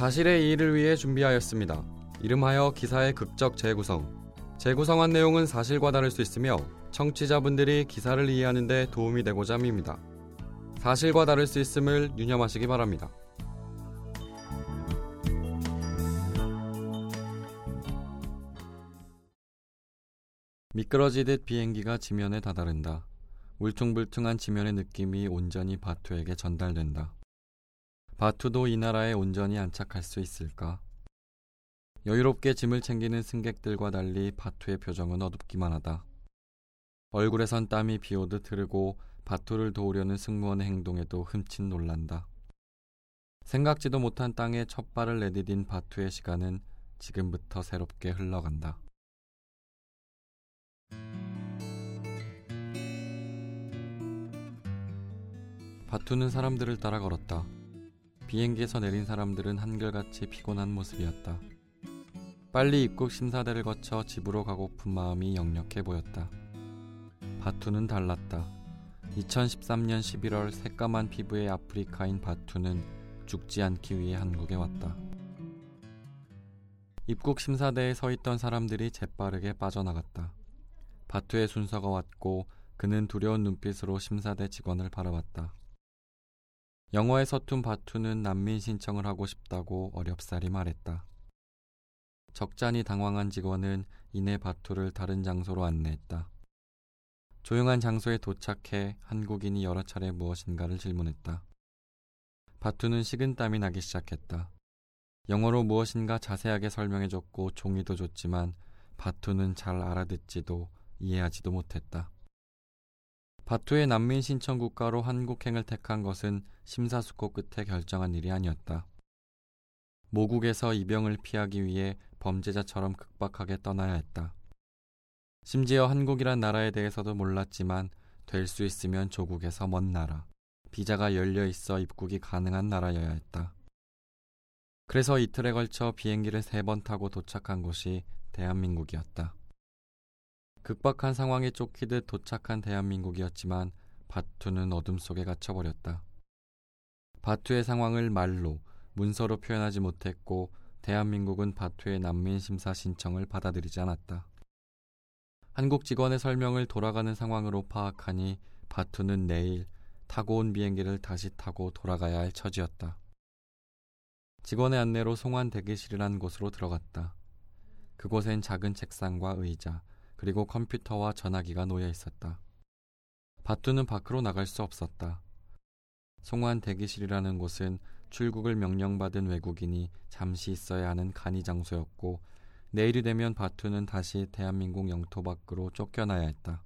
사실의 이의를 위해 준비하였습니다. 이름하여 기사의 극적 재구성. 재구성한 내용은 사실과 다를 수 있으며 청취자분들이 기사를 이해하는 데 도움이 되고자 합니다. 사실과 다를 수 있음을 유념하시기 바랍니다. 미끄러지듯 비행기가 지면에 다다른다. 울퉁불퉁한 지면의 느낌이 온전히 바투에게 전달된다. 바투도 이 나라에 온전히 안착할 수 있을까? 여유롭게 짐을 챙기는 승객들과 달리 바투의 표정은 어둡기만 하다. 얼굴에선 땀이 비오듯 흐르고 바투를 도우려는 승무원의 행동에도 흠칫 놀란다. 생각지도 못한 땅에 첫 발을 내디딘 바투의 시간은 지금부터 새롭게 흘러간다. 바투는 사람들을 따라 걸었다. 비행기에서 내린 사람들은 한결같이 피곤한 모습이었다. 빨리 입국 심사대를 거쳐 집으로 가고픈 마음이 역력해 보였다. 바투는 달랐다. 2013년 11월 새까만 피부의 아프리카인 바투는 죽지 않기 위해 한국에 왔다. 입국 심사대에 서 있던 사람들이 재빠르게 빠져나갔다. 바투의 순서가 왔고 그는 두려운 눈빛으로 심사대 직원을 바라봤다. 영어에 서툰 바투는 난민 신청을 하고 싶다고 어렵사리 말했다. 적잖이 당황한 직원은 이내 바투를 다른 장소로 안내했다. 조용한 장소에 도착해 한국인이 여러 차례 무엇인가를 질문했다. 바투는 식은땀이 나기 시작했다. 영어로 무엇인가 자세하게 설명해줬고 종이도 줬지만 바투는 잘 알아듣지도 이해하지도 못했다. 바투의 난민 신청 국가로 한국행을 택한 것은 심사숙고 끝에 결정한 일이 아니었다. 모국에서 이병을 피하기 위해 범죄자처럼 극박하게 떠나야 했다. 심지어 한국이란 나라에 대해서도 몰랐지만 될 수 있으면 조국에서 먼 나라, 비자가 열려 있어 입국이 가능한 나라여야 했다. 그래서 이틀에 걸쳐 비행기를 세 번 타고 도착한 곳이 대한민국이었다. 극박한 상황에 쫓기듯 도착한 대한민국이었지만 바투는 어둠 속에 갇혀버렸다. 바투의 상황을 말로, 문서로 표현하지 못했고 대한민국은 바투의 난민 심사 신청을 받아들이지 않았다. 한국 직원의 설명을 돌아가는 상황으로 파악하니 바투는 내일 타고 온 비행기를 다시 타고 돌아가야 할 처지였다. 직원의 안내로 송환 대기실이란 곳으로 들어갔다. 그곳엔 작은 책상과 의자, 그리고 컴퓨터와 전화기가 놓여 있었다. 바투는 밖으로 나갈 수 없었다. 송환 대기실이라는 곳은 출국을 명령받은 외국인이 잠시 있어야 하는 간이 장소였고 내일이 되면 바투는 다시 대한민국 영토 밖으로 쫓겨나야 했다.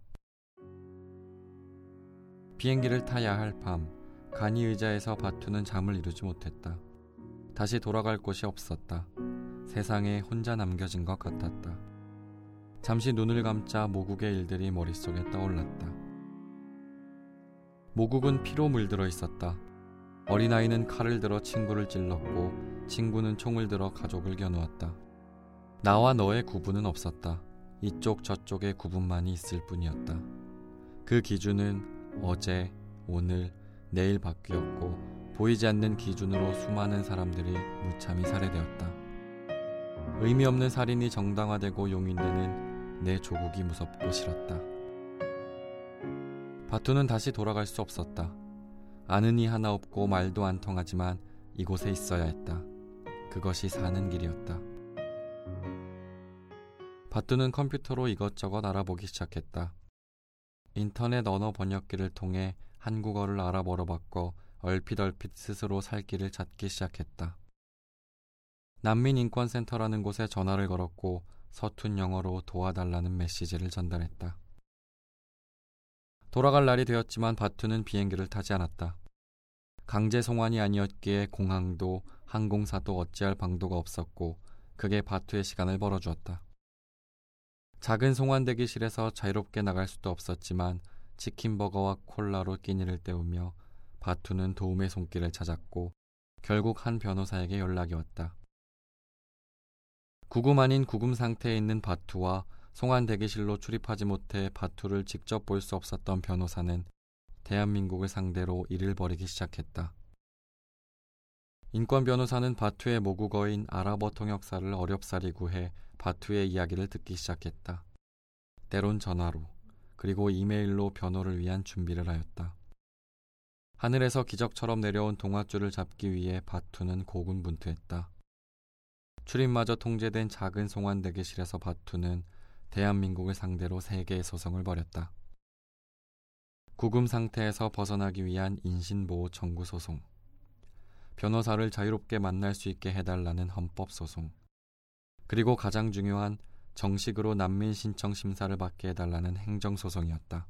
비행기를 타야 할 밤, 간이 의자에서 바투는 잠을 이루지 못했다. 다시 돌아갈 곳이 없었다. 세상에 혼자 남겨진 것 같았다. 잠시 눈을 감자 모국의 일들이 머릿속에 떠올랐다. 모국은 피로 물들어 있었다. 어린아이는 칼을 들어 친구를 찔렀고 친구는 총을 들어 가족을 겨누었다. 나와 너의 구분은 없었다. 이쪽 저쪽의 구분만이 있을 뿐이었다. 그 기준은 어제, 오늘, 내일 바뀌었고 보이지 않는 기준으로 수많은 사람들이 무참히 살해되었다. 의미 없는 살인이 정당화되고 용인되는 내 조국이 무섭고 싫었다. 바투는 다시 돌아갈 수 없었다. 아는 이 하나 없고 말도 안 통하지만 이곳에 있어야 했다. 그것이 사는 길이었다. 바투는 컴퓨터로 이것저것 알아보기 시작했다. 인터넷 언어 번역기를 통해 한국어를 알아보러 바꿔 얼핏얼핏 스스로 살 길을 찾기 시작했다. 난민인권센터라는 곳에 전화를 걸었고 서툰 영어로 도와달라는 메시지를 전달했다. 돌아갈 날이 되었지만 바투는 비행기를 타지 않았다. 강제 송환이 아니었기에 공항도 항공사도 어찌할 방도가 없었고 그게 바투의 시간을 벌어주었다. 작은 송환 대기실에서 자유롭게 나갈 수도 없었지만 치킨버거와 콜라로 끼니를 때우며 바투는 도움의 손길을 찾았고 결국 한 변호사에게 연락이 왔다. 구금 아닌 구금 상태에 있는 바투와 송환 대기실로 출입하지 못해 바투를 직접 볼 수 없었던 변호사는 대한민국을 상대로 일을 벌이기 시작했다. 인권 변호사는 바투의 모국어인 아랍어 통역사를 어렵사리 구해 바투의 이야기를 듣기 시작했다. 때론 전화로 그리고 이메일로 변호를 위한 준비를 하였다. 하늘에서 기적처럼 내려온 동화줄을 잡기 위해 바투는 고군분투했다. 출입마저 통제된 작은 송환 대기실에서 바투는 대한민국을 상대로 세 개의 소송을 벌였다. 구금 상태에서 벗어나기 위한 인신보호 청구 소송, 변호사를 자유롭게 만날 수 있게 해달라는 헌법 소송, 그리고 가장 중요한 정식으로 난민 신청 심사를 받게 해달라는 행정 소송이었다.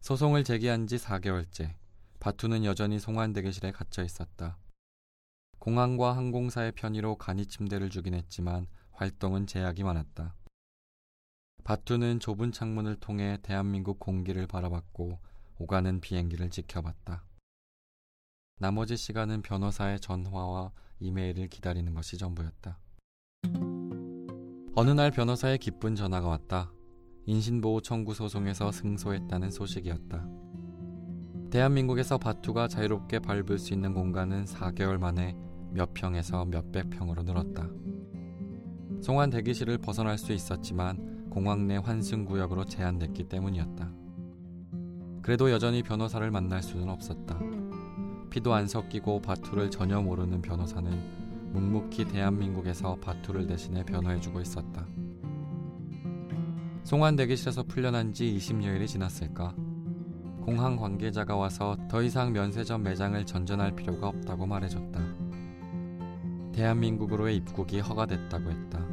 소송을 제기한 지 4개월째, 바투는 여전히 송환 대기실에 갇혀 있었다. 공항과 항공사의 편의로 간이 침대를 주긴 했지만 활동은 제약이 많았다. 바투는 좁은 창문을 통해 대한민국 공기를 바라봤고 오가는 비행기를 지켜봤다. 나머지 시간은 변호사의 전화와 이메일을 기다리는 것이 전부였다. 어느 날 변호사의 기쁜 전화가 왔다. 인신보호 청구 소송에서 승소했다는 소식이었다. 대한민국에서 바투가 자유롭게 밟을 수 있는 공간은 4개월 만에 몇 평에서 몇백 평으로 늘었다. 송환 대기실을 벗어날 수 있었지만 공항 내 환승구역으로 제한됐기 때문이었다. 그래도 여전히 변호사를 만날 수는 없었다. 피도 안 섞이고 바투를 전혀 모르는 변호사는 묵묵히 대한민국에서 바투를 대신해 변호해주고 있었다. 송환 대기실에서 풀려난 지 20여일이 지났을까? 공항 관계자가 와서 더 이상 면세점 매장을 전전할 필요가 없다고 말해줬다. 대한민국으로의 입국이 허가됐다고 했다.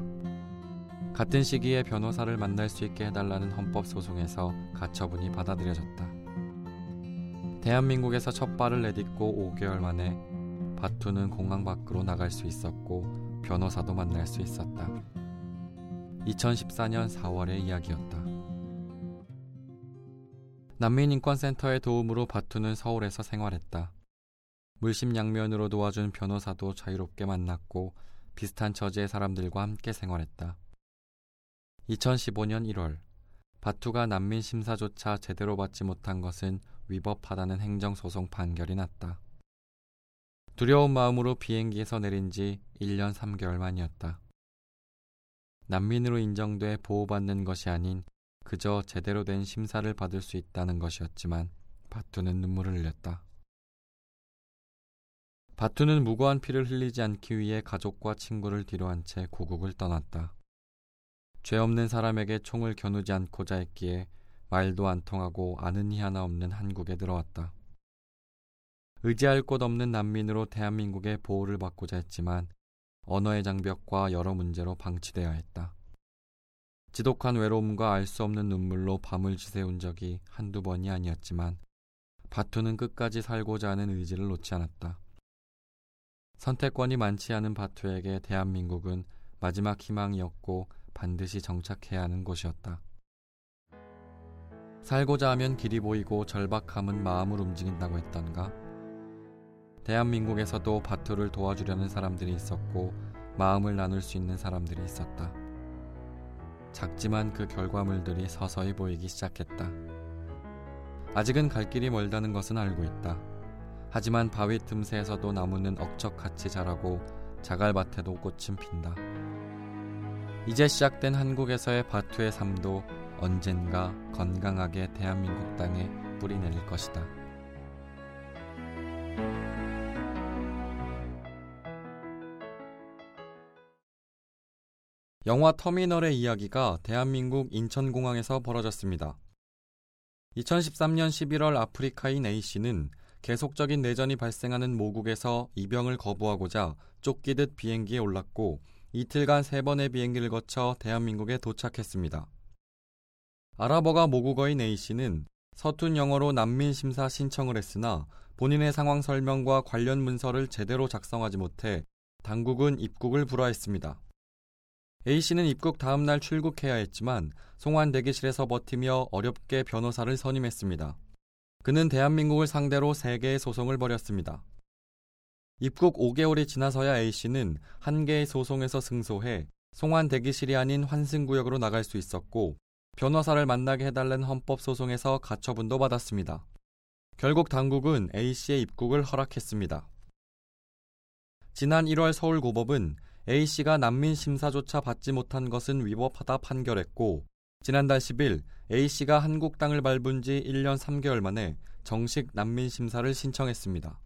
같은 시기에 변호사를 만날 수 있게 해달라는 헌법 소송에서 가처분이 받아들여졌다. 대한민국에서 첫 발을 내딛고 5개월 만에 바투는 공항 밖으로 나갈 수 있었고 변호사도 만날 수 있었다. 2014년 4월의 이야기였다. 난민인권센터의 도움으로 바투는 서울에서 생활했다. 물심양면으로 도와준 변호사도 자유롭게 만났고 비슷한 처지의 사람들과 함께 생활했다. 2015년 1월 바투가 난민 심사조차 제대로 받지 못한 것은 위법하다는 행정소송 판결이 났다. 두려운 마음으로 비행기에서 내린 지 1년 3개월 만이었다. 난민으로 인정돼 보호받는 것이 아닌 그저 제대로 된 심사를 받을 수 있다는 것이었지만 바투는 눈물을 흘렸다. 바투는 무고한 피를 흘리지 않기 위해 가족과 친구를 뒤로한 채 고국을 떠났다. 죄 없는 사람에게 총을 겨누지 않고자 했기에 말도 안 통하고 아는 이 하나 없는 한국에 들어왔다. 의지할 곳 없는 난민으로 대한민국의 보호를 받고자 했지만 언어의 장벽과 여러 문제로 방치되어야 했다. 지독한 외로움과 알 수 없는 눈물로 밤을 지새운 적이 한두 번이 아니었지만 바투는 끝까지 살고자 하는 의지를 놓지 않았다. 선택권이 많지 않은 바투에게 대한민국은 마지막 희망이었고 반드시 정착해야 하는 곳이었다. 살고자 하면 길이 보이고 절박함은 마음을 움직인다고 했던가? 대한민국에서도 바투를 도와주려는 사람들이 있었고 마음을 나눌 수 있는 사람들이 있었다. 작지만 그 결과물들이 서서히 보이기 시작했다. 아직은 갈 길이 멀다는 것은 알고 있다. 하지만 바위 틈새에서도 나무는 억척같이 자라고 자갈밭에도 꽃은 핀다. 이제 시작된 한국에서의 바투의 삶도 언젠가 건강하게 대한민국 땅에 뿌리 내릴 것이다. 영화 터미널의 이야기가 대한민국 인천공항에서 벌어졌습니다. 2013년 11월 아프리카인 A씨는 계속적인 내전이 발생하는 모국에서 입영을 거부하고자 쫓기듯 비행기에 올랐고 이틀간 세 번의 비행기를 거쳐 대한민국에 도착했습니다. 아랍어가 모국어인 A씨는 서툰 영어로 난민 심사 신청을 했으나 본인의 상황 설명과 관련 문서를 제대로 작성하지 못해 당국은 입국을 불허했습니다. A씨는 입국 다음 날 출국해야 했지만 송환 대기실에서 버티며 어렵게 변호사를 선임했습니다. 그는 대한민국을 상대로 3개의 소송을 벌였습니다. 입국 5개월이 지나서야 A씨는 한 개의 소송에서 승소해 송환 대기실이 아닌 환승구역으로 나갈 수 있었고 변호사를 만나게 해달라는 헌법소송에서 가처분도 받았습니다. 결국 당국은 A씨의 입국을 허락했습니다. 지난 1월 서울고법은 A씨가 난민 심사조차 받지 못한 것은 위법하다 판결했고 지난달 10일 A씨가 한국 땅을 밟은 지 1년 3개월 만에 정식 난민 심사를 신청했습니다.